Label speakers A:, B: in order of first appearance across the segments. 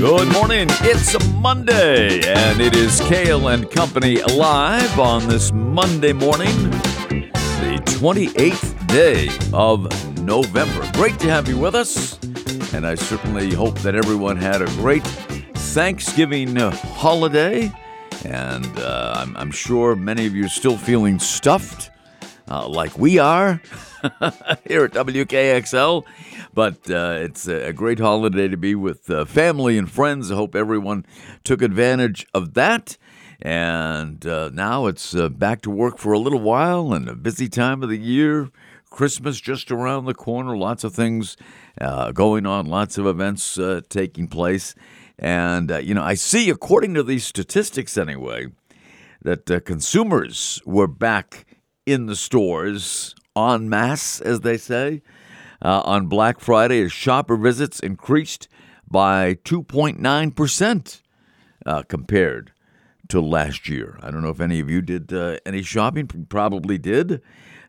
A: Good morning. It's a Monday, and it is Cail and Company live on this Monday morning, the 28th day of November. Great to have you with us, and I certainly hope that everyone had a great Thanksgiving holiday. And uh, I'm, I'm sure many of you are still feeling stuffed, uh, like we are here at WKXL. But uh, it's a great holiday to be with uh, family and friends. I hope everyone took advantage of that. And uh, now it's uh, back to work for a little while and a busy time of the year. Christmas just around the corner, lots of things uh, going on, lots of events taking place. And, you know, I see, according to these statistics anyway, that consumers were back in the stores en masse, as they say uh, on Black Friday as shopper visits increased by 2.9% uh, compared to last year. I don't know if any of you did uh, any shopping, probably did.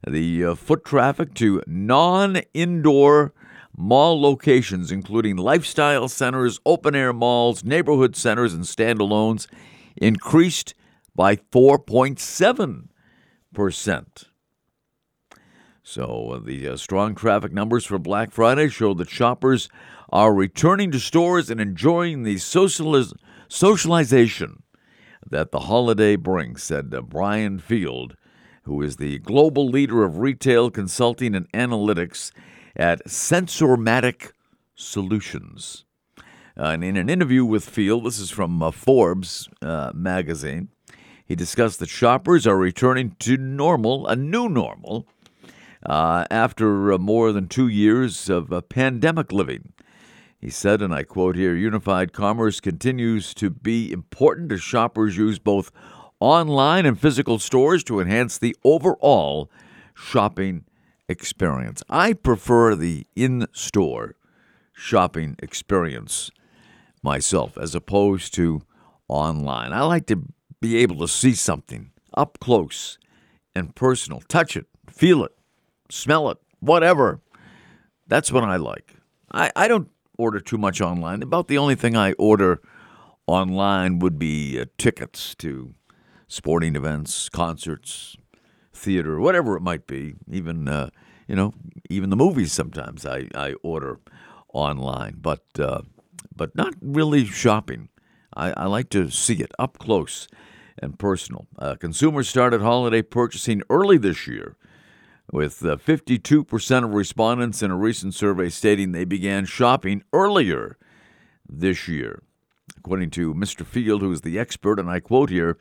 A: The uh, foot traffic to non indoor mall locations, including lifestyle centers, open air malls, neighborhood centers, and standalones, increased by 4.7%. So uh, the uh, strong traffic numbers for Black Friday show that shoppers are returning to stores and enjoying the socializ- socialization that the holiday brings, said uh, Brian Field, who is the global leader of retail consulting and analytics at Sensormatic Solutions. Uh, and in an interview with Field, this is from uh, Forbes uh, magazine, he discussed that shoppers are returning to normal, a new normal, uh, after uh, more than two years of uh, pandemic living. He said, and I quote here Unified commerce continues to be important as shoppers use both online and physical stores to enhance the overall shopping experience. I prefer the in store shopping experience myself as opposed to online. I like to be able to see something up close and personal, touch it, feel it, smell it, whatever. That's what I like. I, I don't order too much online. About the only thing I order online would be uh, tickets to sporting events, concerts, theater, whatever it might be. Even uh, you know, even the movies sometimes I, I order online, but uh, but not really shopping. I, I like to see it up close and personal. Uh, consumers started holiday purchasing early this year with uh, 52% of respondents in a recent survey stating they began shopping earlier this year. According to Mr. Field, who is the expert, and I quote here,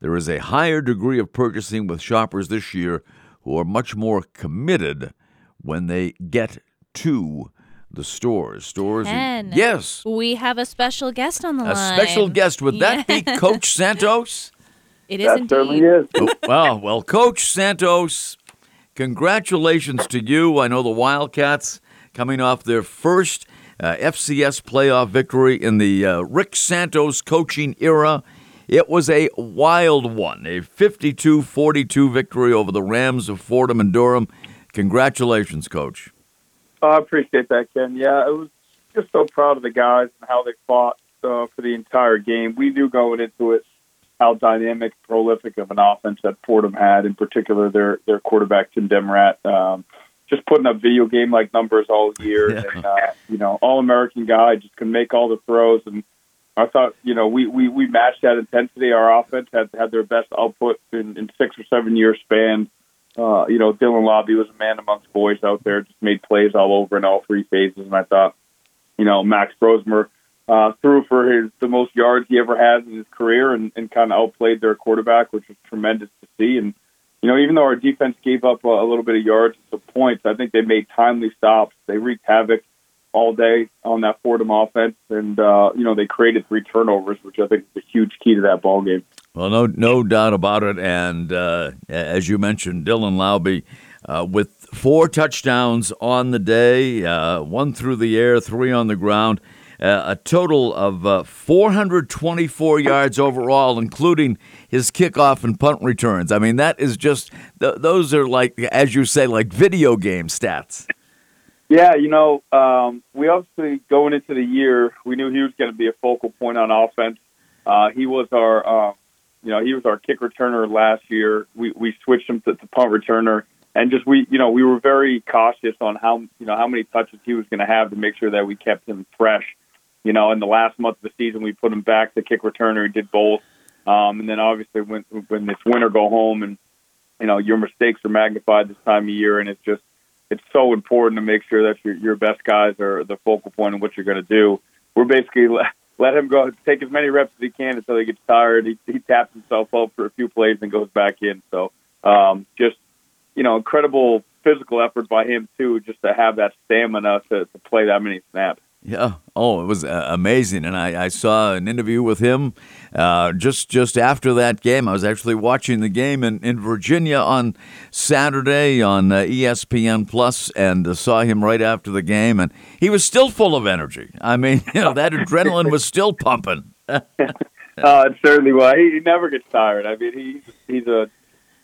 A: there is a higher degree of purchasing with shoppers this year who are much more committed when they get to the stores. Stores.
B: Ken,
A: yes.
B: We have a special guest on the
A: a
B: line.
A: A special guest. Would
B: yeah.
A: that be Coach Santos?
B: It is
C: that
B: indeed.
C: certainly is.
A: oh, well, well, Coach Santos, Congratulations to you. I know the Wildcats coming off their first uh, FCS playoff victory in the uh, Rick Santos coaching era. It was a wild one, a 52 42 victory over the Rams of Fordham and Durham. Congratulations, Coach.
C: Oh, I appreciate that, Ken. Yeah, I was just so proud of the guys and how they fought uh, for the entire game. We knew going into it how dynamic, prolific of an offense that Fordham had, in particular their their quarterback Tim DeMorat, um, just putting up video game like numbers all year. Yeah. And, uh, you know, all American guy just can make all the throws. And I thought, you know, we we, we matched that intensity. Our offense had had their best output in, in six or seven year span. Uh, you know, Dylan Laube was a man amongst boys out there, just made plays all over in all three phases. And I thought, you know, Max Brosmer uh, threw for his the most yards he ever had in his career, and, and kind of outplayed their quarterback, which was tremendous to see. And you know, even though our defense gave up a, a little bit of yards and some points, I think they made timely stops. They wreaked havoc all day on that Fordham offense, and uh, you know they created three turnovers, which I think is a huge key to that ball game.
A: Well, no, no doubt about it. And uh, as you mentioned, Dylan Laube uh, with four touchdowns on the day, uh, one through the air, three on the ground uh, a total of uh, 424 yards overall, including his kickoff and punt returns. I mean, that is just th- those are like, as you say, like video game stats.
C: Yeah, you know, um, we obviously going into the year, we knew he was going to be a focal point on offense. Uh, he was our, uh, you know, he was our kick returner last year. We we switched him to, to punt returner, and just we, you know, we were very cautious on how you know how many touches he was going to have to make sure that we kept him fresh. You know, in the last month of the season, we put him back to kick returner. He did both, um, and then obviously when when this winter go home and you know your mistakes are magnified this time of year, and it's just it's so important to make sure that your your best guys are the focal point of what you're going to do. We're basically let, him go take as many reps as he can until he gets tired. He, he taps himself up for a few plays and goes back in. So um, just you know, incredible physical effort by him too, just to have that stamina to, to play that many snaps.
A: Yeah. Oh, it was uh, amazing, and I, I, saw an interview with him uh, just just after that game. I was actually watching the game in, in Virginia on Saturday on uh, ESPN Plus, and uh, saw him right after the game, and he was still full of energy. I mean, you know, that adrenaline was still pumping.
C: uh, it certainly was. He, he never gets tired. I mean, he's he's a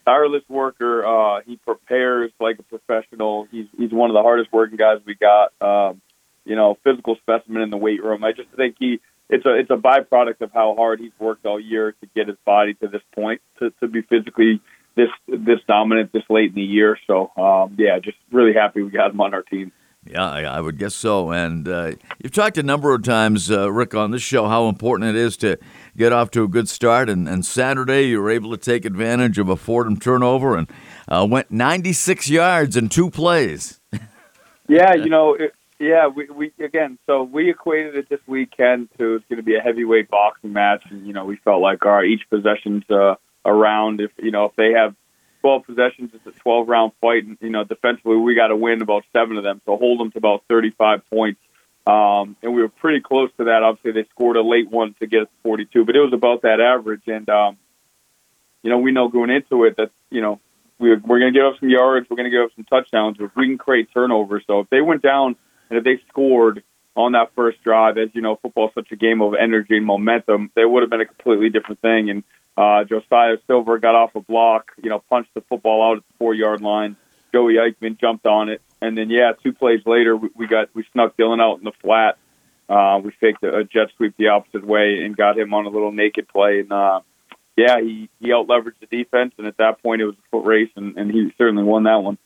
C: tireless worker. Uh, he prepares like a professional. He's he's one of the hardest working guys we got. Um, you know, physical specimen in the weight room. I just think he it's a it's a byproduct of how hard he's worked all year to get his body to this point to, to be physically this this dominant this late in the year. So um, yeah, just really happy we got him on our team.
A: Yeah, I, I would guess so. And uh, you've talked a number of times, uh, Rick, on this show how important it is to get off to a good start. And, and Saturday, you were able to take advantage of a Fordham turnover and uh, went 96 yards in two plays.
C: yeah, you know, it, yeah, we, we again. So we equated it this weekend to it's going to be a heavyweight boxing match, and you know, we felt like right, each possession's uh, around. If you know, if they have 12 possessions, it's a 12 round fight, and you know, defensively we got to win about seven of them, so hold them to about 35 points. Um, and we were pretty close to that. Obviously, they scored a late one to get us to 42, but it was about that average. And um, you know, we know going into it that you know we're, we're going to give up some yards, we're going to give up some touchdowns, but we can create turnovers. So if they went down and if they scored on that first drive, as you know, football is such a game of energy and momentum, they would have been a completely different thing. And uh, Josiah Silver got off a block, you know, punched the football out at the four yard line. Joey Eichmann jumped on it, and then yeah, two plays later, we, we got we snuck Dylan out in the flat. Uh, we faked a, a jet sweep the opposite way and got him on a little naked play, and uh, yeah, he he out leveraged the defense, and at that point, it was a foot race, and, and he certainly won that one.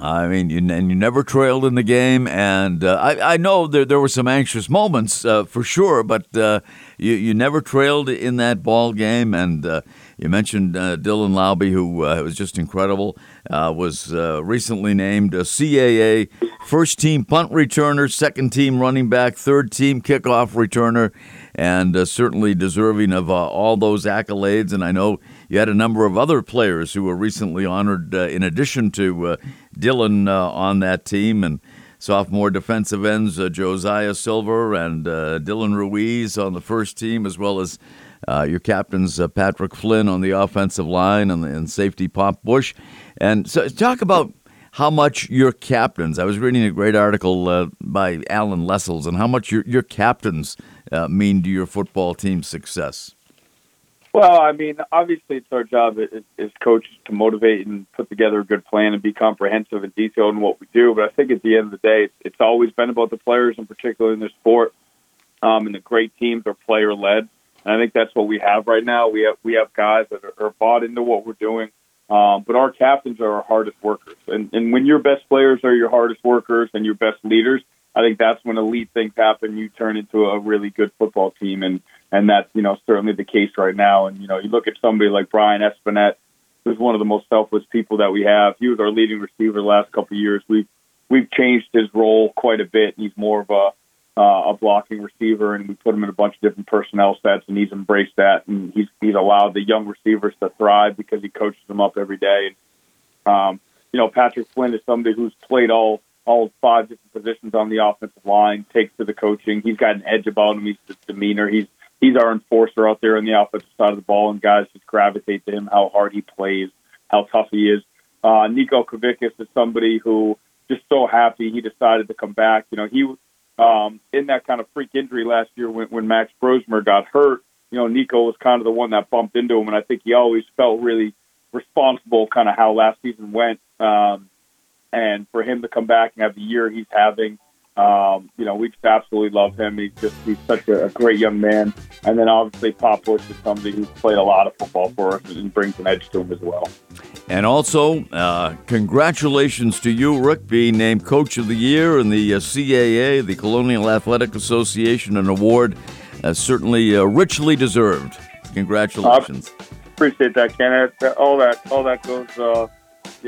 A: I mean, you, and you never trailed in the game, and uh, I, I know there there were some anxious moments uh, for sure, but uh, you you never trailed in that ball game, and uh, you mentioned uh, Dylan Laube, who uh, was just incredible, was recently named a CAA first team punt returner, second team running back, third team kickoff returner, and certainly deserving of all those accolades, and I know you had a number of other players who were recently honored in addition to uh, Dylan uh, on that team and sophomore defensive ends uh, Josiah Silver and uh, Dylan Ruiz on the first team, as well as uh, your captains Patrick Flynn on the offensive line and, and safety Pop Bush. And so, talk about how much your captains. I was reading a great article by Alan Lessels and how much your your captains mean to your football team's success.
C: Well, I mean, obviously, it's our job as, as coaches to motivate and put together a good plan and be comprehensive and detailed in what we do. But I think at the end of the day, it's, it's always been about the players, in particular in the sport. Um, and the great teams are player led, and I think that's what we have right now. We have we have guys that are, are bought into what we're doing. Um, but our captains are our hardest workers, and and when your best players are your hardest workers and your best leaders, I think that's when elite things happen. You turn into a really good football team, and and that's you know certainly the case right now. And you know, you look at somebody like Brian Espinet, who's one of the most selfless people that we have. He was our leading receiver the last couple of years. We've we've changed his role quite a bit. He's more of a uh, a blocking receiver, and we put him in a bunch of different personnel sets, and he's embraced that, and he's he's allowed the young receivers to thrive because he coaches them up every day. And um, you know, Patrick Flynn is somebody who's played all all five different positions on the offensive line, takes to the coaching. He's got an edge about him. He's the demeanor. He's he's our enforcer out there on the offensive side of the ball, and guys just gravitate to him. How hard he plays, how tough he is. Uh, Nico Kavickas is somebody who just so happy he decided to come back. You know, he um, in that kind of freak injury last year when, when Max Brosmer got hurt. You know, Nico was kind of the one that bumped into him, and I think he always felt really responsible, kind of how last season went. Um, and for him to come back and have the year he's having, um, you know, we just absolutely love him. He's just he's such a, a great young man. And then obviously Pop Bush is somebody who's played a lot of football for us and brings an edge to him as well.
A: And also, uh, congratulations to you, Rick, being named Coach of the Year in the uh, CAA, the Colonial Athletic Association, an award uh, certainly uh, richly deserved. Congratulations.
C: appreciate that, Ken. All that, all that goes.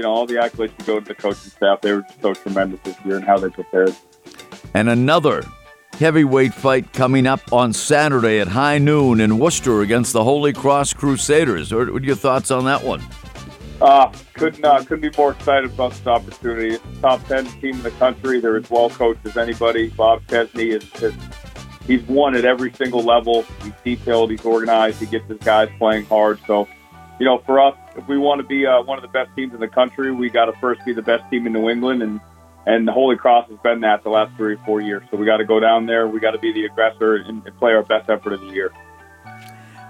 C: You know, all the accolades to go to the coaching staff. They were just so tremendous this year and how they prepared.
A: And another heavyweight fight coming up on Saturday at high noon in Worcester against the Holy Cross Crusaders. What are your thoughts on that one?
C: Uh, couldn't uh, couldn't be more excited about this opportunity. It's the top ten team in the country. They're as well coached as anybody. Bob Chesney is, is he's won at every single level. He's detailed. He's organized. He gets his guys playing hard. So, you know, for us, if we want to be uh, one of the best teams in the country, we got to first be the best team in New England, and and the Holy Cross has been that the last three or four years. So we got to go down there. We got to be the aggressor and, and play our best effort of the year.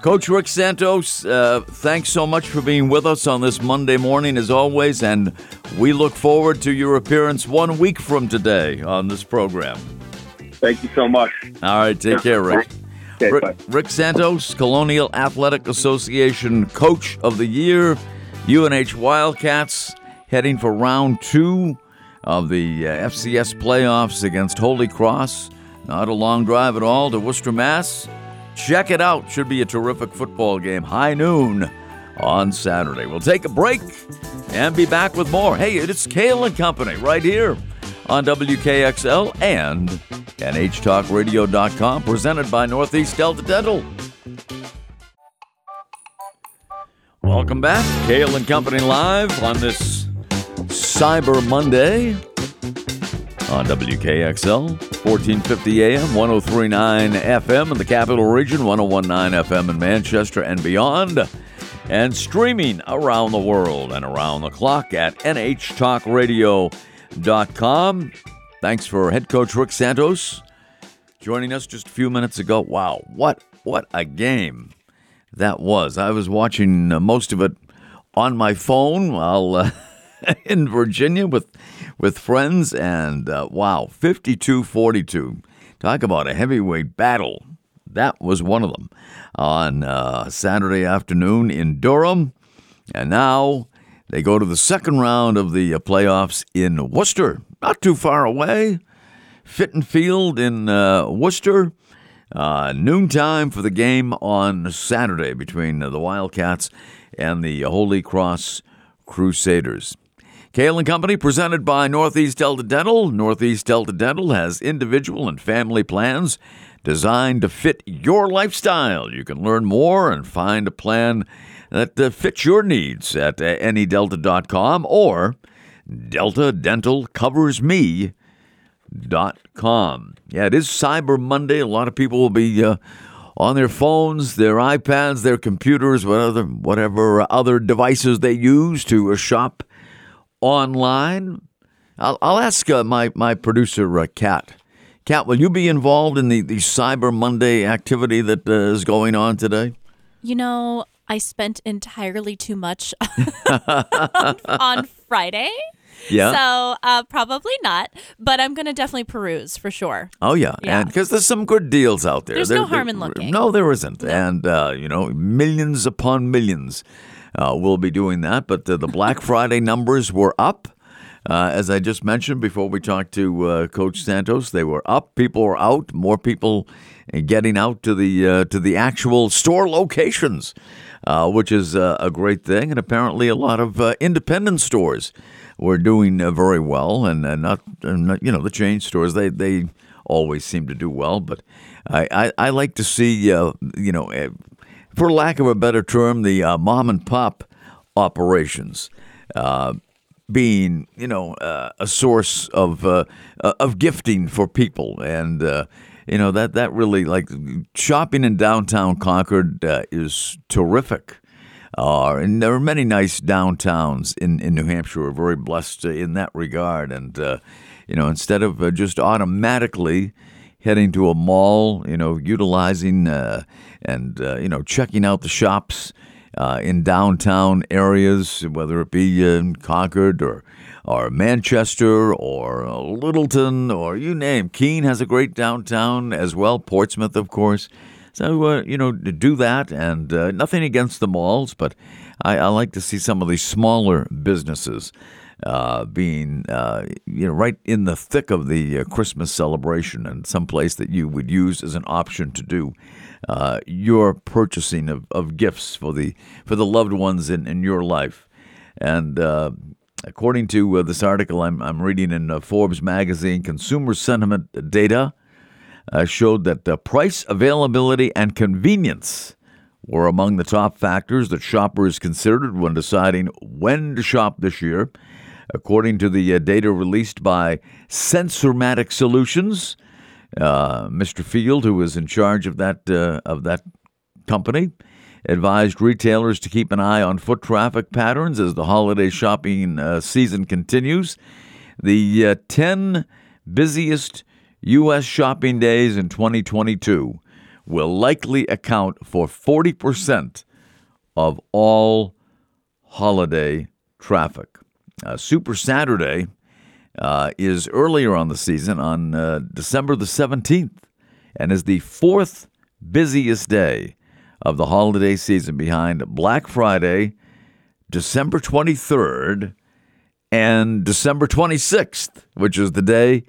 A: Coach Rick Santos, uh, thanks so much for being with us on this Monday morning, as always, and we look forward to your appearance one week from today on this program.
C: Thank you so much.
A: All right, take care, Rick.
C: Okay,
A: Rick. Rick Santos, Colonial Athletic Association Coach of the Year, UNH Wildcats heading for round two of the uh, FCS playoffs against Holy Cross. Not a long drive at all to Worcester, Mass. Check it out. Should be a terrific football game. High noon on Saturday. We'll take a break and be back with more. Hey, it's Cail and Company right here on WKXL and NHTalkRadio.com, presented by Northeast Delta Dental. Welcome back, Cail and Company live on this Cyber Monday on WKXL, 1450 AM, 1039 FM in the capital region, 1019 FM in Manchester and beyond, and streaming around the world and around the clock at NHTalkRadio.com. Thanks for head coach Rick Santos joining us just a few minutes ago. Wow, what what a game that was. I was watching uh, most of it on my phone while uh, in Virginia with with friends, and uh, wow, 52-42. Talk about a heavyweight battle. That was one of them on uh, Saturday afternoon in Durham, and now they go to the second round of the uh, playoffs in Worcester, not too far away. Fitton Field in uh, Worcester. Uh, noontime for the game on Saturday between uh, the Wildcats and the Holy Cross Crusaders. Cail and Company presented by Northeast Delta Dental. Northeast Delta Dental has individual and family plans designed to fit your lifestyle. You can learn more and find a plan that uh, fits your needs at uh, nedelta.com or Delta Dental Covers Me dot com. Yeah, it is Cyber Monday. A lot of people will be uh, on their phones, their iPads, their computers, whatever, whatever other devices they use to uh, shop online. I'll, I'll ask uh, my my producer, uh, Kat. Kat, will you be involved in the, the Cyber Monday activity that uh, is going on today?
B: You know, I spent entirely too much on Friday.
A: Yeah.
B: So uh, probably not, but I'm going to definitely peruse for sure.
A: Oh yeah,
B: Yeah.
A: and because there's some good deals out there.
B: There's no harm in looking.
A: No, there isn't, and uh, you know, millions upon millions uh, will be doing that. But uh, the Black Friday numbers were up, uh, as I just mentioned before we talked to uh, Coach Santos. They were up. People were out. More people uh, getting out to the uh, to the actual store locations, uh, which is uh, a great thing. And apparently, a lot of uh, independent stores were doing uh, very well, and uh, not, uh, not you know the chain stores. They they always seem to do well, but I I, I like to see you know, uh, for lack of a better term, the mom and pop operations. Being, you know, uh, a source of uh, of gifting for people, and uh, you know that that really like shopping in downtown Concord uh, is terrific. Uh, and there are many nice downtowns in, in New Hampshire. We're very blessed in that regard. And, uh, you know, instead of uh, just automatically heading to a mall, you know, utilizing uh, and, uh, you know, checking out the shops in downtown areas, whether it be in Concord or or Manchester or Littleton or you name. Keene has a great downtown as well. Portsmouth, of course. So uh, you know, do that, and uh, nothing against the malls, but I, I, like to see some of these smaller businesses uh, being uh, you know right in the thick of the uh, Christmas celebration, and some place that you would use as an option to do uh, your purchasing of, of gifts for the for the loved ones in, in your life, and. According to this article I'm, I'm reading in Forbes magazine, consumer sentiment data uh, showed that the price, availability, and convenience were among the top factors that shoppers considered when deciding when to shop this year. According to the uh, data released by Sensormatic Solutions, uh, Mr. Field, who was in charge of that uh, of that company, advised retailers to keep an eye on foot traffic patterns as the holiday shopping uh, season continues. The uh, 10 busiest U.S. shopping days in 2022 will likely account for 40% of all holiday traffic. Uh, Super Saturday uh, is earlier on the season on uh, December the 17th and is the fourth busiest day of the holiday season behind Black Friday, December 23rd, and December 26th, which is the day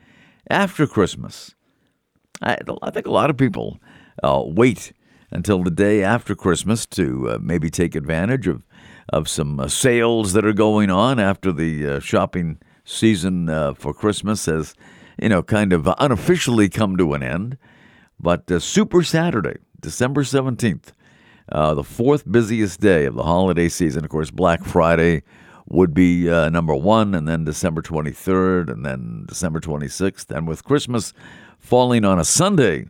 A: after Christmas. I, I think a lot of people uh, wait until the day after Christmas to uh, maybe take advantage of, of some uh, sales that are going on after the uh, shopping season uh, for Christmas has, you know, kind of unofficially come to an end. But uh, Super Saturday, December 17th, the fourth busiest day of the holiday season, of course, Black Friday would be uh, number one, and then December 23rd, and then December 26th. And with Christmas falling on a Sunday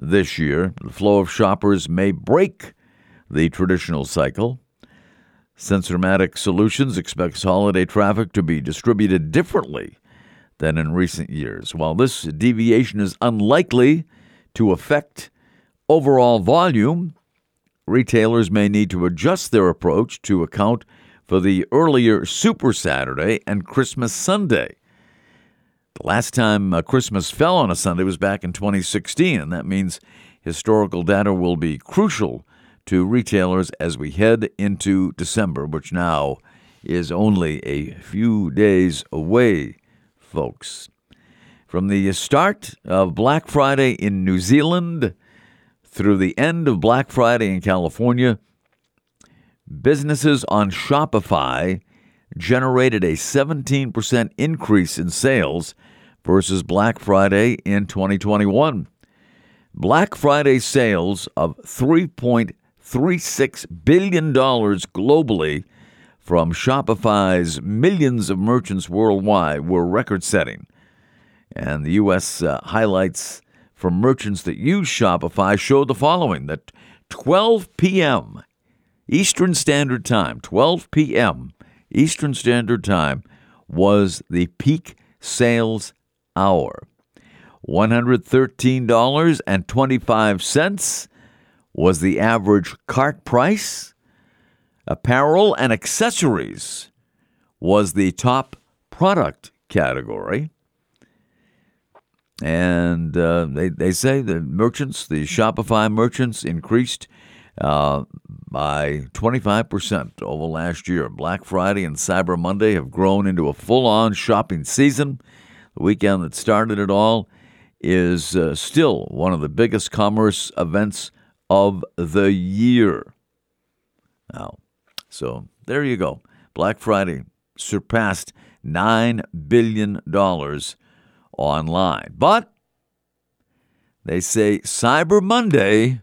A: this year, the flow of shoppers may break the traditional cycle. Sensormatic Solutions expects holiday traffic to be distributed differently than in recent years. While this deviation is unlikely to affect overall volume, retailers may need to adjust their approach to account for the earlier Super Saturday and Christmas Sunday. The last time uh, Christmas fell on a Sunday was back in 2016, and that means historical data will be crucial to retailers as we head into December, which now is only a few days away, folks. From the start of Black Friday in New Zealand through the end of Black Friday in California, Businesses on Shopify generated a 17% increase in sales versus Black Friday in 2021. Black Friday sales of $3.36 billion globally from Shopify's millions of merchants worldwide were record setting. And the U.S. Uh, highlights from merchants that use Shopify showed the following that 12 p.m. Eastern Standard Time, 12 p.m. Eastern Standard Time, was the peak sales hour. $113.25 was the average cart price. Apparel and accessories was the top product category. And uh, they, they say the merchants, the Shopify merchants, increased uh, by 25% over last year. Black Friday and Cyber Monday have grown into a full on shopping season. The weekend that started it all is uh, still one of the biggest commerce events of the year. Now, so there you go. Black Friday surpassed $9 billion online. But they say Cyber Monday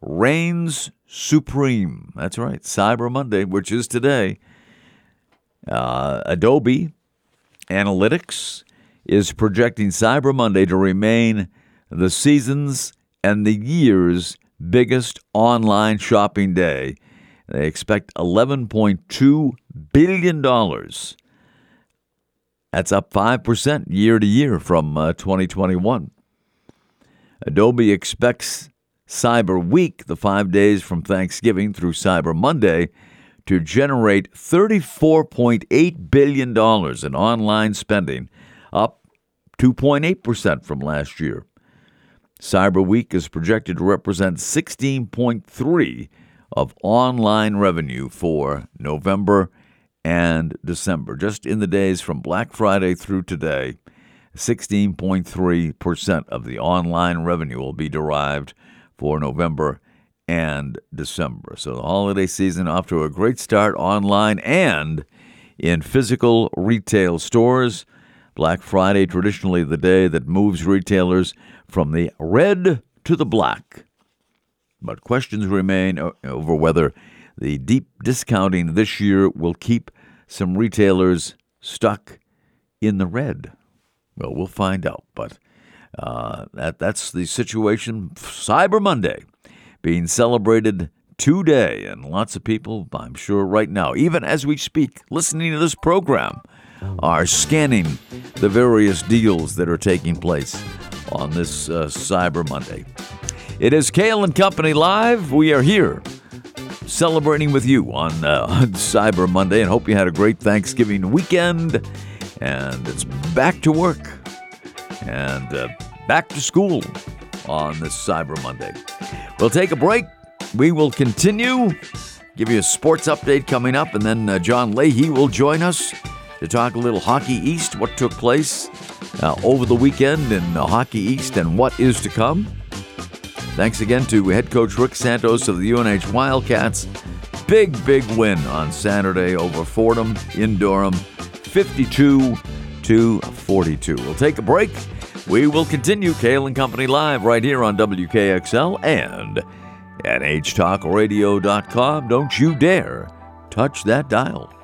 A: reigns supreme. That's right, Cyber Monday, which is today. Uh, Adobe Analytics is projecting Cyber Monday to remain the season's and the year's biggest online shopping day. They expect $11.2 billion. That's up 5% year to year from uh, 2021. Adobe expects Cyber Week, the five days from Thanksgiving through Cyber Monday, to generate $34.8 billion in online spending, up 2.8% from last year. Cyber Week is projected to represent 16.3 of online revenue for November and December. Just in the days from Black Friday through today, 16.3% of the online revenue will be derived for November and December. So the holiday season off to a great start online and in physical retail stores. Black Friday, traditionally the day that moves retailers from the red to the black. But questions remain over whether the deep discounting this year will keep some retailers stuck in the red. Well, we'll find out. But uh, that that's the situation. Cyber Monday being celebrated today, and lots of people, I'm sure, right now, even as we speak, listening to this program, are scanning the various deals that are taking place on this uh, Cyber Monday. It is Cail and Company Live. We are here celebrating with you on, uh, on Cyber Monday and hope you had a great Thanksgiving weekend. And it's back to work and uh, back to school on this Cyber Monday. We'll take a break. We will continue, give you a sports update coming up, and then uh, John Leahy will join us to talk a little Hockey East, what took place uh, over the weekend in Hockey East, and what is to come. Thanks again to head coach Rick Santos of the UNH Wildcats. Big, big win on Saturday over Fordham in Durham, 52 to 42. We'll take a break. We will continue Cail and Company live right here on WKXL and at htalkradio.com. Don't you dare touch that dial.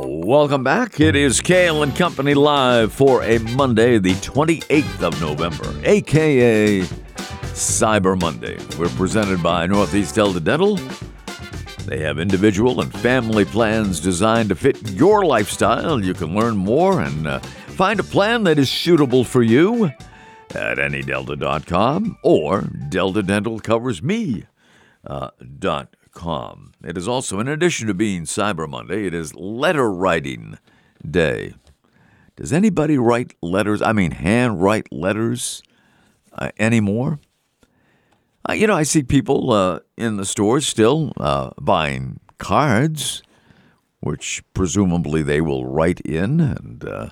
A: Welcome back. It is Cail and Company live for a Monday, the 28th of November, aka Cyber Monday. We're presented by Northeast Delta Dental. They have individual and family plans designed to fit your lifestyle. You can learn more and uh, find a plan that is suitable for you at nedelta.com or Delta Dental Covers Me. Uh, It is also, in addition to being Cyber Monday, it is Letter Writing Day. Does anybody write letters? I mean, hand write letters uh, anymore? Uh, you know, I see people uh, in the stores still uh, buying cards, which presumably they will write in, and uh,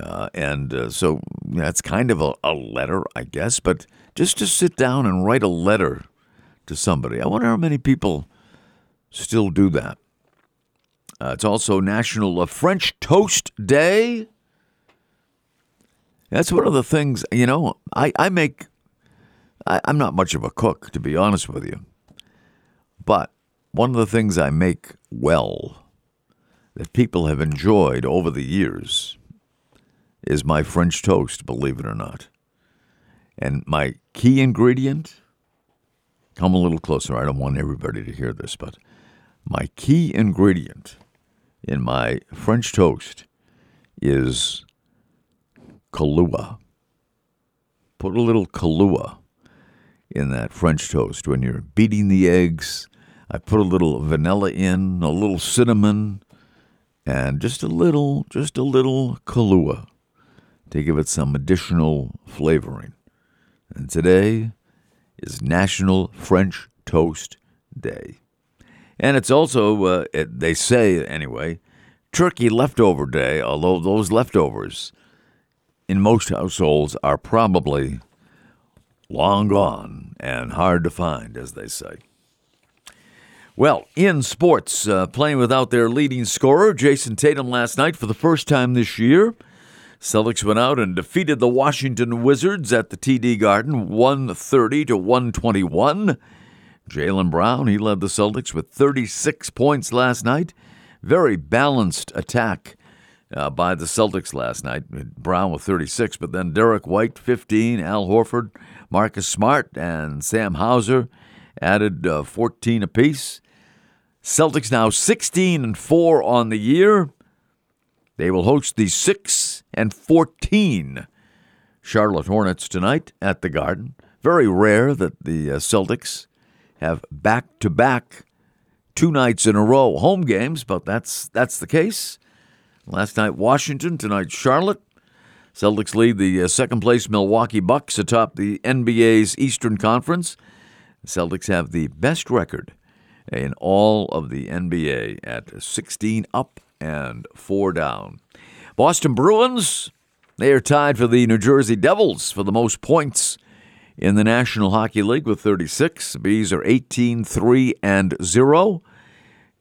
A: uh, and so that's kind of a, a letter, I guess. But just to sit down and write a letter to somebody. I wonder how many people still do that. Uh, it's also National French Toast Day. That's one of the things, you know, I, I make, I, I'm not much of a cook, to be honest with you. But one of the things I make well that people have enjoyed over the years is my French toast, believe it or not. And my key ingredient Come a little closer. I don't want everybody to hear this, but my key ingredient in my French toast is Kahlua. Put a little Kahlua in that French toast when you're beating the eggs. I put a little vanilla in, a little cinnamon, and just a little, just a little Kahlua to give it some additional flavoring. And today, is National French Toast Day. And it's also, uh, it, they say anyway, Turkey Leftover Day, although those leftovers in most households are probably long gone and hard to find, as they say. Well, in sports, uh, playing without their leading scorer, Jayson Tatum, last night for the first time this year. Celtics went out and defeated the Washington Wizards at the TD Garden 130 to 121. Jaylen Brown, he led the Celtics with 36 points last night. Very balanced attack uh, by the Celtics last night. Brown with 36, but then Derrick White 15, Al Horford, Marcus Smart, and Sam Hauser added uh, 14 apiece. Celtics now 16 and 4 on the year. They will host the 6 and 14 Charlotte Hornets tonight at the Garden. Very rare that the uh, Celtics have back to back two nights in a row home games, but that's that's the case. Last night Washington, tonight Charlotte. Celtics lead the uh, second place Milwaukee Bucks atop the NBA's Eastern Conference. Celtics have the best record in all of the NBA at 16 up and 4 down. Boston Bruins, they are tied for the New Jersey Devils for the most points in the National Hockey League with 36. The Bees are 18 3 and 0.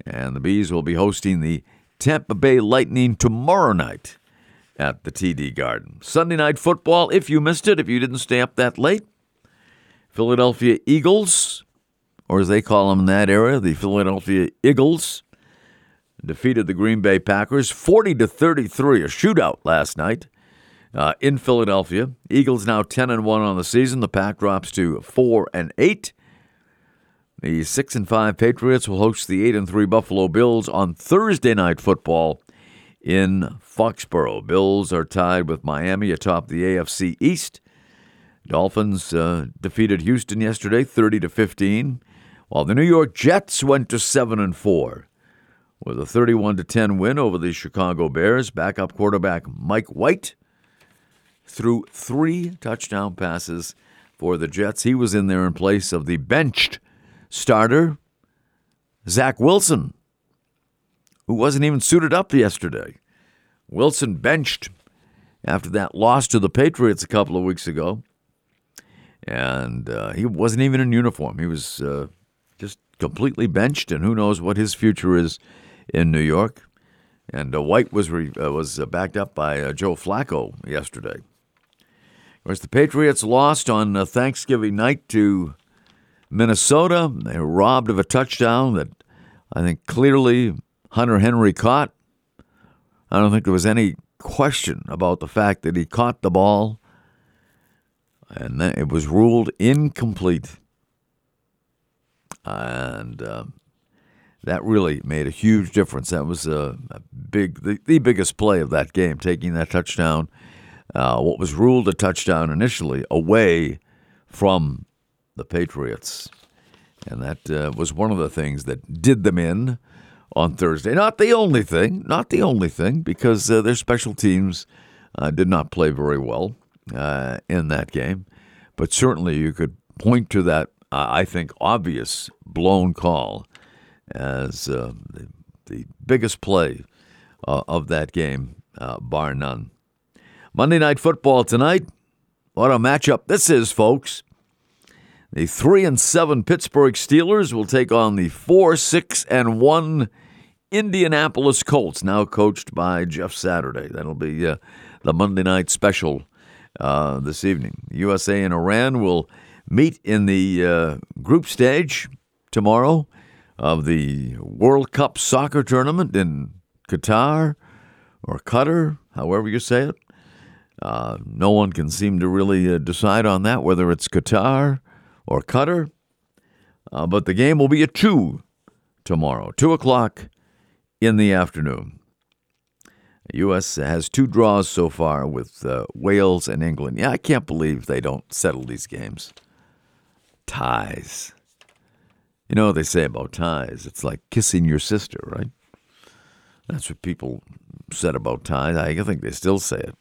A: And the Bees will be hosting the Tampa Bay Lightning tomorrow night at the TD Garden. Sunday night football, if you missed it, if you didn't stay up that late, Philadelphia Eagles, or as they call them in that area, the Philadelphia Eagles, defeated the Green Bay Packers 40 to 33, a shootout last night uh, in Philadelphia. Eagles now 10 and 1 on the season. The pack drops to 4 and 8. The 6 and 5 Patriots will host the 8 and 3 Buffalo Bills on Thursday night football in Foxborough. Bills are tied with Miami atop the AFC East. Dolphins uh, defeated Houston yesterday 30 to 15, while the New York Jets went to 7 and 4 with a 31 to 10 win over the Chicago Bears. Backup quarterback Mike White threw three touchdown passes for the Jets. He was in there in place of the benched starter, Zach Wilson, who wasn't even suited up yesterday. Wilson benched after that loss to the Patriots a couple of weeks ago. And uh, he wasn't even in uniform. He was uh, just completely benched, and who knows what his future is in New York. And uh, White was re- uh, was uh, backed up by uh, Joe Flacco yesterday. Of course, the Patriots lost on uh, Thanksgiving night to Minnesota. They were robbed of a touchdown that I think clearly Hunter Henry caught. I don't think there was any question about the fact that he caught the ball, and it was ruled incomplete. And uh, that really made a huge difference. That was a, a big, the, the, biggest play of that game, taking that touchdown uh, what was ruled a touchdown initially away from the Patriots. And that uh, was one of the things that did them in on Thursday. Not the only thing, not the only thing, because uh, their special teams uh, did not play very well uh, in that game. But certainly you could point to that, uh, I think, obvious blown call as the, the, biggest play of that game, bar none. Monday Night Football tonight. What a matchup this is, folks. The 3 and 7 Pittsburgh Steelers will take on the 4 6 and 1 Indianapolis Colts, now coached by Jeff Saturday. That'll be uh, the Monday night special uh, this evening. USA and Iran will meet in the uh, group stage tomorrow of the World Cup soccer tournament in Qatar or Qatar, however you say it. Uh, no one can seem to really uh, decide on that, whether it's Qatar or Qatar. Uh, but the game will be at 2 tomorrow, 2 o'clock in the afternoon. The U.S. has two draws so far with uh, Wales and England. Yeah, I can't believe they don't settle these games. Ties. You know what they say about ties? It's like kissing your sister, right? That's what people said about ties. I think they still say it.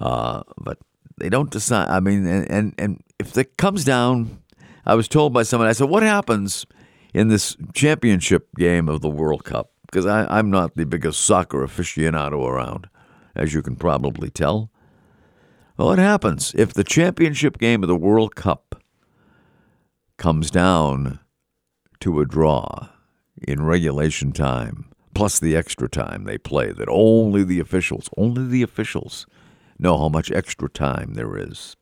A: Uh, but they don't decide. I mean, and, and, and if it comes down, I was told by someone, I said, what happens in this championship game of the World Cup? Because I'm not the biggest soccer aficionado around, as you can probably tell. Well, what happens if the championship game of the World Cup comes down to a draw in regulation time, plus the extra time they play that only the officials, only the officials know how much extra time there is.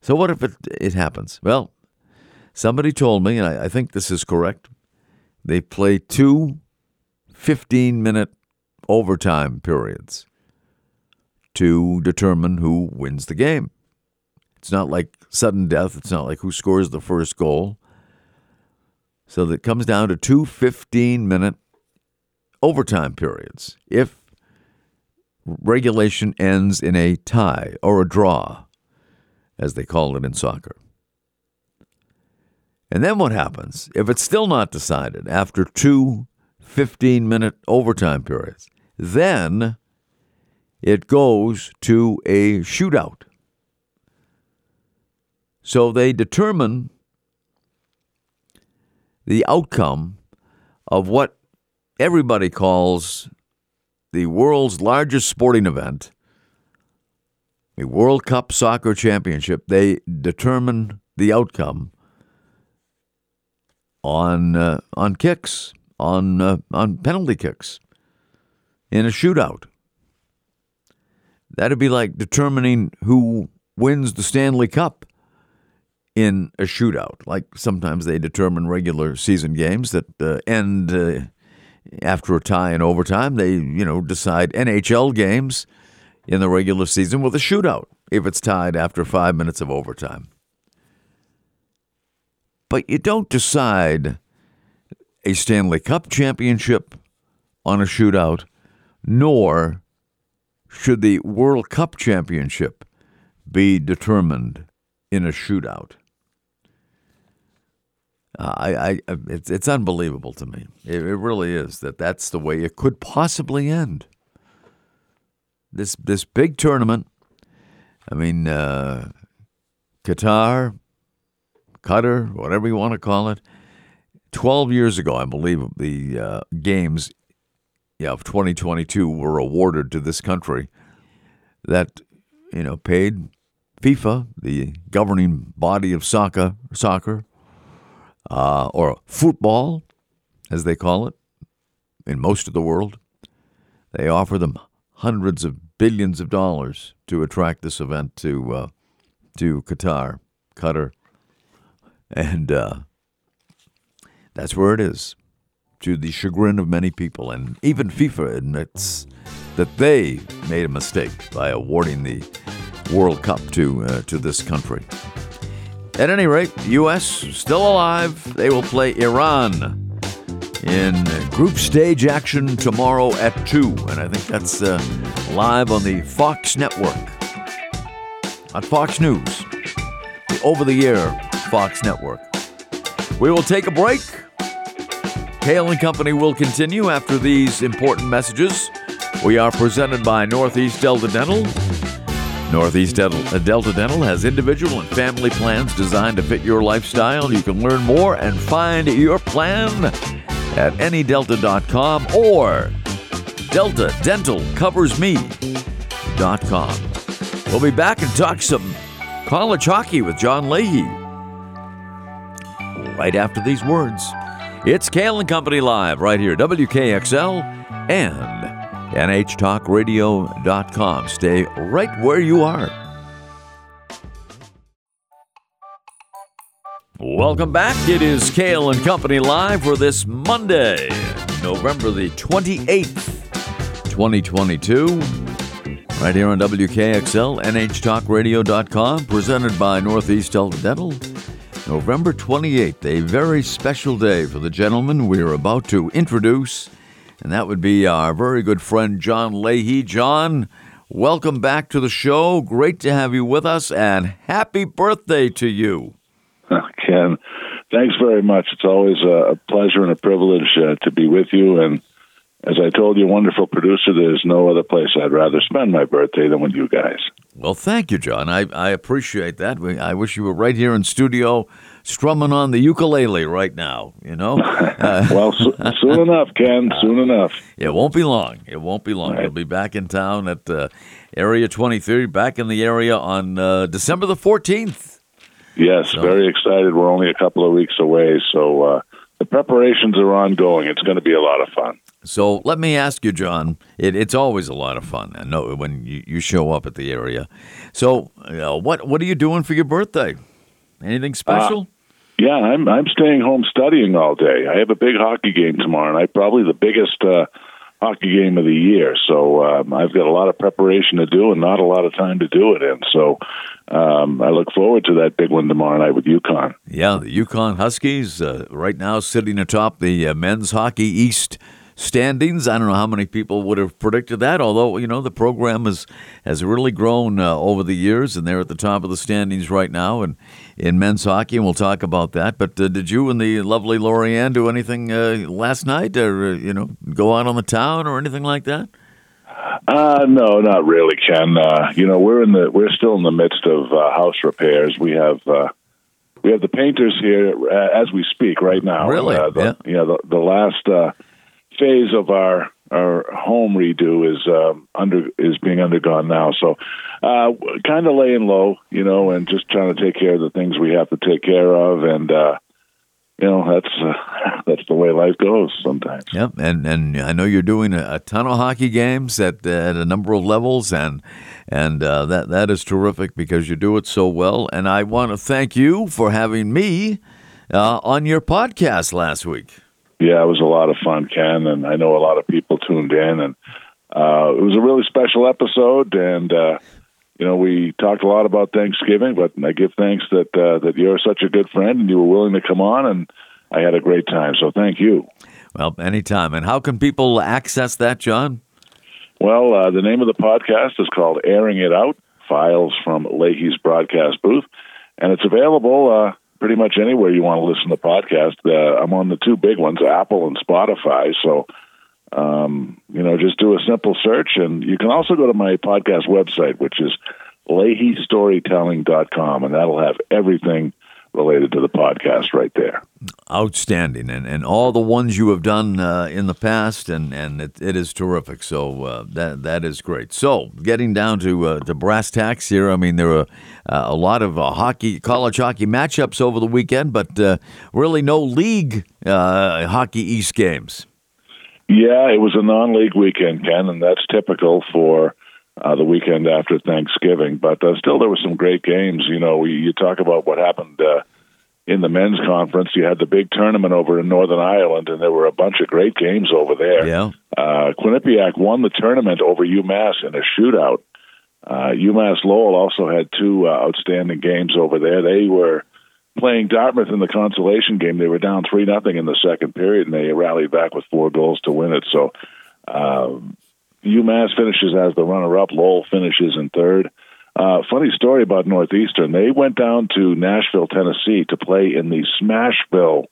A: So, what if it, it happens? Well, somebody told me, and I, I think this is correct, they play two 15 minute overtime periods to determine who wins the game. It's not like sudden death, it's not like who scores the first goal. So that comes down to two 15 minute overtime periods. If regulation ends in a tie or a draw, as they call it in soccer. And then what happens? If it's still not decided after two 15 minute overtime periods, then it goes to a shootout. So they determine the outcome of what everybody calls the world's largest sporting event, the World Cup Soccer Championship. They determine the outcome on uh, on kicks, on uh, on penalty kicks in a shootout. That'd be like determining who wins the Stanley Cup in a shootout. Like sometimes they determine regular season games that uh, end uh, after a tie in overtime. They, you know, decide NHL games in the regular season with a shootout if it's tied after five minutes of overtime. But you don't decide a Stanley Cup championship on a shootout, nor should the World Cup championship be determined in a shootout. Uh, I, I, it's, it's unbelievable to me. It, it really is that that's the way it could possibly end. This this big tournament. I mean, uh, Qatar, Qatar, whatever you want to call it. Twelve years ago, I believe the uh, games yeah, of 2022 were awarded to this country that you know paid FIFA, the governing body of soccer, soccer, uh, or football, as they call it, in most of the world. They offer them hundreds of billions of dollars to attract this event to uh, to Qatar, Qatar, and uh, that's where it is, to the chagrin of many people, and even FIFA admits that they made a mistake by awarding the World Cup to uh, to this country. At any rate, U.S. still alive. They will play Iran in group stage action tomorrow at 2. And I think that's uh, live on the Fox Network. On Fox News, the over the air Fox Network. We will take a break. Cail and Company will continue after these important messages. We are presented by Northeast Delta Dental. Northeast Delta, uh, Delta Dental has individual and family plans designed to fit your lifestyle. You can learn more and find your plan at nedelta.com or delta dental deltadentalcoversme.com. We'll be back and talk some college hockey with John Leahy right after these words. It's Cail and Company Live right here, at WKXL and NHTalkRadio.com. Stay right where you are. Welcome back. It is Cail and Company Live for this Monday, November the 28th, 2022. Right here on WKXL, NHTalkRadio.com, presented by Northeast Delta Dental. November 28th, a very special day for the gentleman we are about to introduce and that would be our very good friend John Leahy. John, welcome back to the show. Great to have you with us, and happy birthday to you.
D: Ken, thanks very much. It's always a pleasure and a privilege uh, to be with you. And as I told you, wonderful producer, there's no other place I'd rather spend my birthday than with you guys.
A: Well, thank you, John. I, I appreciate that. I wish you were right here in studio strumming on the ukulele right now, you know?
D: Uh, well, so, soon enough, Ken, soon enough.
A: It won't be long. It won't be long. Right. You'll be back in town at uh, Area 23, back in the area on uh, December the 14th.
D: Yes, so. very excited. We're only a couple of weeks away, so uh, the preparations are ongoing. It's going to be a lot of fun.
A: So let me ask you, John. It, it's always a lot of fun. I know when you, you show up at the area. So, what what are you doing for your birthday? Anything special?
D: Yeah, I'm I'm staying home studying all day. I have a big hockey game tomorrow night, probably the biggest uh, hockey game of the year. So um, I've got a lot of preparation to do and not a lot of time to do it in. So um, I look forward to that big one tomorrow night with UConn.
A: Yeah, the UConn Huskies uh, right now sitting atop the uh, men's hockey East standings. I don't know how many people would have predicted that, although you know the program has has really grown uh, over the years, and they're at the top of the standings right now, and in men's hockey, and we'll talk about that. But uh, did you and the lovely Lorianne do anything uh, last night, or uh, you know, go out on the town or anything like that?
D: Uh, no, not really, Ken. Uh, you know, we're in the we're still in the midst of uh, house repairs. We have uh, we have the painters here uh, as we speak right now.
A: Really?
D: Uh, the,
A: Yeah.
D: You know, the, the last uh, phase of our our home redo is um, under is being undergone now. So, uh, kind of laying low, you know, and just trying to take care of the things we have to take care of, and uh, you know, that's uh, that's the way life goes sometimes.
A: Yep, and and I know you're doing a, a ton of hockey games at at a number of levels, and and uh, that that is terrific because you do it so well. And I want to thank you for having me uh, on your podcast last week.
D: Yeah, it was a lot of fun, Ken, and I know a lot of people tuned in, and uh, it was a really special episode. And uh, you know, we talked a lot about Thanksgiving, but I give thanks that uh, that you're such a good friend and you were willing to come on, and I had a great time. So thank you.
A: Well, anytime. And how can people access that, John?
D: Well, uh, the name of the podcast is called Airing It Out Files from Leahy's Broadcast Booth, and it's available uh, pretty much anywhere you want to listen to podcast. Uh, I'm on the two big ones, Apple and Spotify. So, um, you know, just do a simple search, and you can also go to my podcast website, which is LeahyStorytelling.com, and that'll have everything related to the podcast right there.
A: Outstanding, and, and all the ones you have done uh, in the past, and, and it, it is terrific. So uh, that that is great. So getting down to uh, to brass tacks here, I mean there are uh, a lot of uh, hockey, college hockey matchups over the weekend, but uh, really no league uh, hockey East games.
D: Yeah, it was a non-league weekend, Ken, and that's typical for uh, the weekend after Thanksgiving. But uh, still, there were some great games. You know, we, you talk about what happened uh, in the men's conference. You had the big tournament over in Northern Ireland, and there were a bunch of great games over there.
A: Yeah.
D: Uh, Quinnipiac won the tournament over UMass in a shootout. Uh, UMass Lowell also had two uh, outstanding games over there. They were playing Dartmouth in the consolation game. They were down three nothing in the second period, and they rallied back with four goals to win it. So um, UMass finishes as the runner-up. Lowell finishes in third. Uh, funny story about Northeastern. They went down to Nashville, Tennessee, to play in the Smashville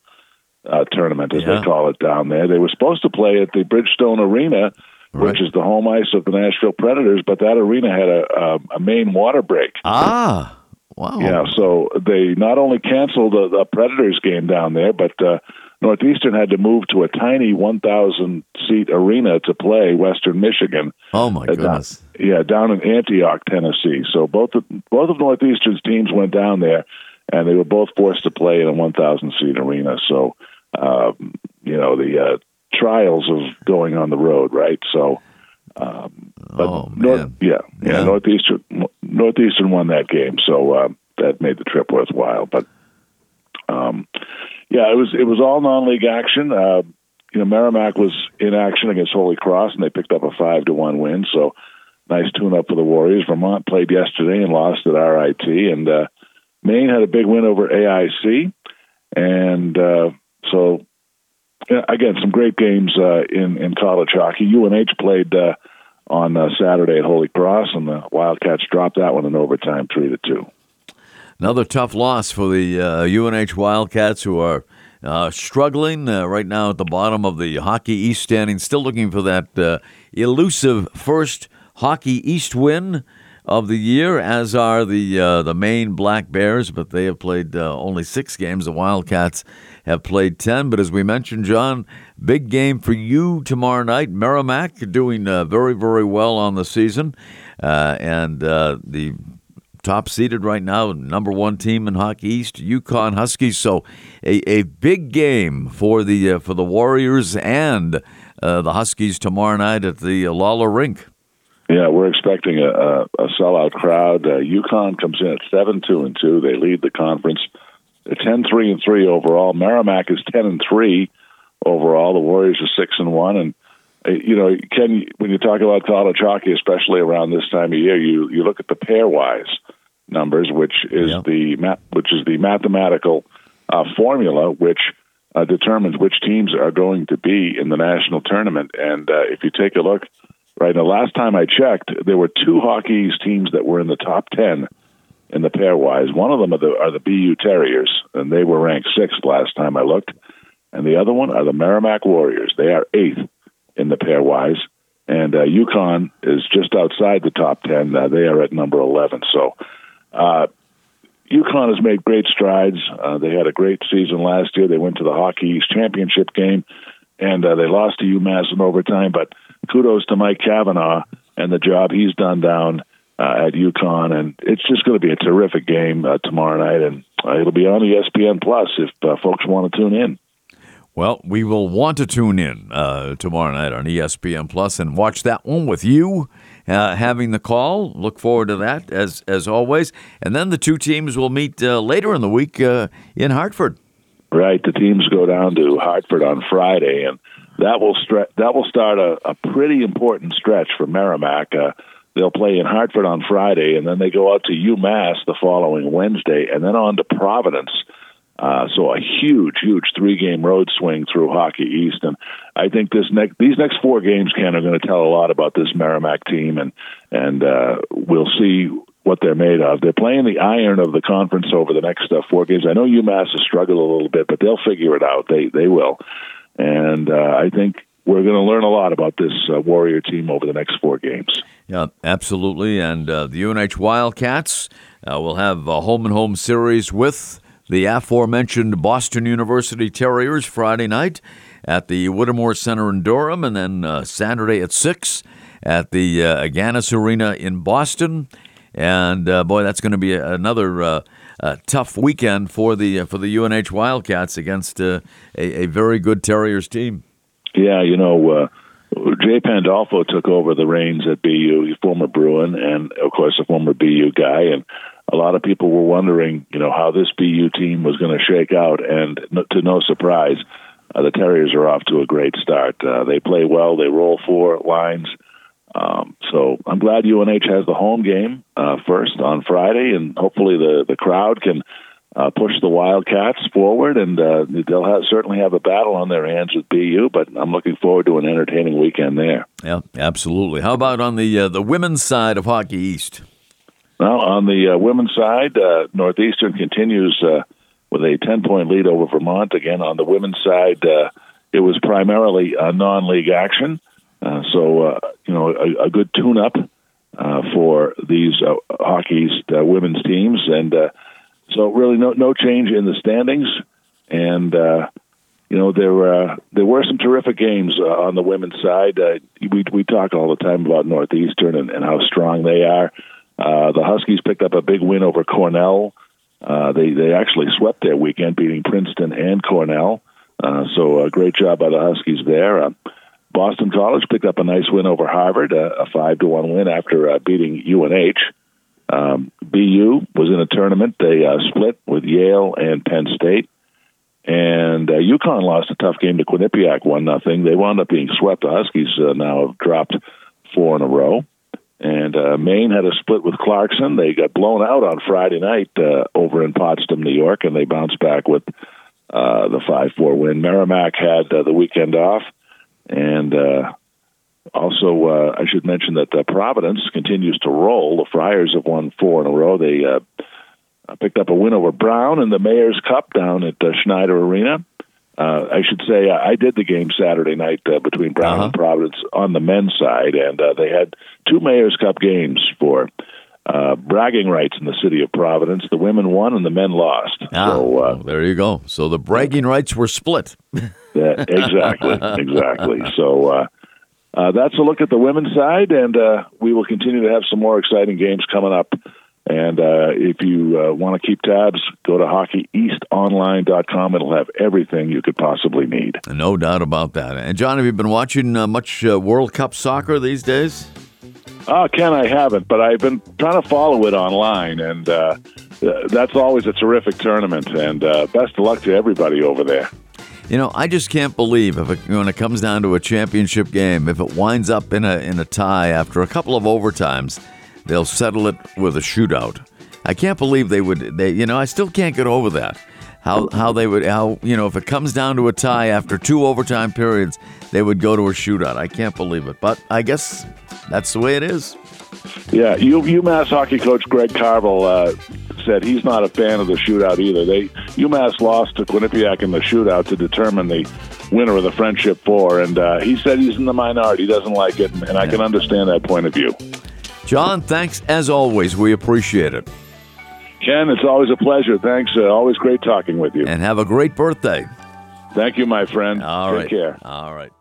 D: uh, tournament, as
A: Yeah.
D: they call it down there. They were supposed to play at the Bridgestone Arena,
A: Right.
D: which is the home ice of the Nashville Predators, but that arena had a, a, a main water break.
A: Ah, wow.
D: Yeah, so they not only canceled the, the Predators game down there, but uh, Northeastern had to move to a tiny 1,000 seat arena to play Western Michigan.
A: Oh my
D: Uh, down-
A: goodness.
D: yeah, down in Antioch, Tennessee. So both of, both of Northeastern's teams went down there, and they were both forced to play in a 1,000 seat arena. So, um, you know, the uh, trials of going on the road, right? So, um, but
A: Oh,
D: North,
A: man.
D: yeah, yeah,
A: Yeah.
D: Northeastern Northeastern won that game, so uh, that made the trip worthwhile. But um, yeah, it was it was all non-league action. Uh, you know, Merrimack was in action against Holy Cross, and they picked up a five to one win. So nice tune-up for the Warriors. Vermont played yesterday and lost at RIT, and uh, Maine had a big win over AIC, and uh, so again, some great games uh, in in college hockey. UNH played uh, on uh, Saturday at Holy Cross, and the Wildcats dropped that one in overtime, three to two.
A: Another tough loss for the uh, UNH Wildcats, who are uh, struggling uh, right now at the bottom of the Hockey East standing, still looking for that uh, elusive first Hockey East win of the year, as are the uh, the Maine Black Bears, but they have played uh, only six games. The Wildcats have played ten. But as we mentioned, John, big game for you tomorrow night. Merrimack doing uh, very very well on the season, uh, and uh, the top seeded right now, number one team in Hockey East, UConn Huskies. So a, a big game for the uh, for the Warriors and uh, the Huskies tomorrow night at the uh, Lawler Rink.
D: Yeah, we're expecting a, a, a sellout crowd. Uh, UConn comes in at seven two and two. They lead the conference. They're 10-3 and three overall. Merrimack is ten and three overall. The Warriors are six and one. And uh, you know, Ken, when you talk about college hockey, especially around this time of year, you you look at the pairwise numbers, which is the ma- which is the mathematical uh, formula which uh, determines which teams are going to be in the national tournament. And uh, if you take a look, right now, last time I checked, there were two Hockey teams that were in the top 10 in the pairwise. One of them are the, are the BU Terriers, and they were ranked sixth last time I looked. And the other one are the Merrimack Warriors. They are eighth in the pairwise. And uh, UConn is just outside the top 10. Uh, they are at number 11. So uh, UConn has made great strides. Uh, they had a great season last year. They went to the Hockey East Championship game, and uh, they lost to UMass in overtime. But kudos to Mike Cavanaugh and the job he's done down uh, at UConn, and it's just going to be a terrific game uh, tomorrow night, and uh, it'll be on ESPN Plus if uh, folks want to tune in.
A: Well, we will want to tune in uh, tomorrow night on ESPN Plus and watch that one with you uh, having the call. Look forward to that as as always. And then the two teams will meet uh, later in the week uh, in Hartford.
D: Right, the teams go down to Hartford on Friday, and that will stre- that will start a, a pretty important stretch for Merrimack. Uh, they'll play in Hartford on Friday, and then they go out to UMass the following Wednesday, and then on to Providence uh, so a huge, huge three-game road swing through Hockey East, and I think this next these next four games, Ken, are going to tell a lot about this Merrimack team, and and uh, we'll see what they're made of. They're playing the iron of the conference over the next uh, four games. I know UMass has struggled a little bit, but they'll figure it out. They they will, and uh, I think we're going to learn a lot about this uh, Warrior team over the next four games.
A: Yeah, absolutely. And uh, the UNH Wildcats uh, will have a home and home series with the aforementioned Boston University Terriers Friday night at the Whittemore Center in Durham, and then uh, Saturday at 6 at the uh, Agganis Arena in Boston. And uh, boy, that's going to be another uh, uh, tough weekend for the uh, for the UNH Wildcats against a, a, very good Terriers team.
D: Yeah, you know, Jay Pandolfo took over the reins at BU. Former Bruin and, of course, a former BU guy. And a lot of people were wondering, you know, how this BU team was going to shake out, and to no surprise, uh, the Terriers are off to a great start. Uh, they play well. They roll four lines. Um, so I'm glad UNH has the home game uh, first on Friday, and hopefully the the crowd can uh, push the Wildcats forward, and uh, they'll have, certainly have a battle on their hands with BU. But I'm looking forward to an entertaining weekend there.
A: Yeah, absolutely. How about on the uh, the women's side of Hockey East?
D: Well, on the uh, women's side, uh, Northeastern continues uh, with a 10 point lead over Vermont. Again, on the women's side, uh, it was primarily a non league action. Uh, so, uh, you know, a, a good tune up for these hockey's women's teams. And so, really, no, no change in the standings. And, you know there uh, there were some terrific games uh, on the women's side. Uh, we we talk all the time about Northeastern and, and how strong they are. Uh, the Huskies picked up a big win over Cornell. Uh, they they actually swept their weekend, beating Princeton and Cornell. Uh, so a great job by the Huskies there. Uh, Boston College picked up a nice win over Harvard, uh, a five to one win after uh, beating UNH. Um, BU was in a tournament. They uh, split with Yale and Penn State, and uh, UConn lost a tough game to Quinnipiac, one nothing. They wound up being swept. The Huskies uh, now have dropped four in a row. And uh, Maine had a split with Clarkson. They got blown out on Friday night uh, over in Potsdam, New York, and they bounced back with uh, the 5 4 win. Merrimack had uh, the weekend off. And uh, also, uh, I should mention that uh, Providence continues to roll. The Friars have won four in a row. They uh, picked up a win over Brown in the Mayor's Cup down at uh, Schneider Arena. Uh, I should say uh, I did the game Saturday night uh, between Brown uh-huh. and Providence on the men's side, and uh, they had two Mayor's Cup games for uh, bragging rights in the city of Providence. The women won and the men lost.
A: Ah, so, well, there you go. So the bragging rights were split.
D: exactly, exactly. So that's a look at the women's side, and we will continue to have some more exciting games coming up and uh, if you uh, want to keep tabs, go to hockeyeastonline.com. It'll have everything you could possibly need.
A: No doubt about that. And John, have you been watching uh, much uh, World Cup soccer these days?
D: Oh, Ken, I haven't, but I've been trying to follow it online, and uh, that's always a terrific tournament. And uh, best of luck to everybody over there.
A: You know, I just can't believe if it, when it comes down to a championship game, if it winds up in a in a tie after a couple of overtimes they'll settle it with a shootout. I can't believe they would. They, you know, I still can't get over that. how how they would how you know if it comes down to a tie after two overtime periods, they would go to a shootout. I can't believe it, but I guess that's the way it is.
D: Yeah, U, UMass hockey coach Greg Carvel uh, said he's not a fan of the shootout either. They UMass lost to Quinnipiac in the shootout to determine the winner of the Friendship Four, and uh, he said he's in the minority. He doesn't like it, and, and I can understand that point of view.
A: John, thanks as always. We appreciate it.
D: Ken, it's always a pleasure. Thanks. Uh, always great talking with you.
A: And have a great birthday.
D: Thank you, my friend.
A: All
D: Take
A: right.
D: care.
A: All right.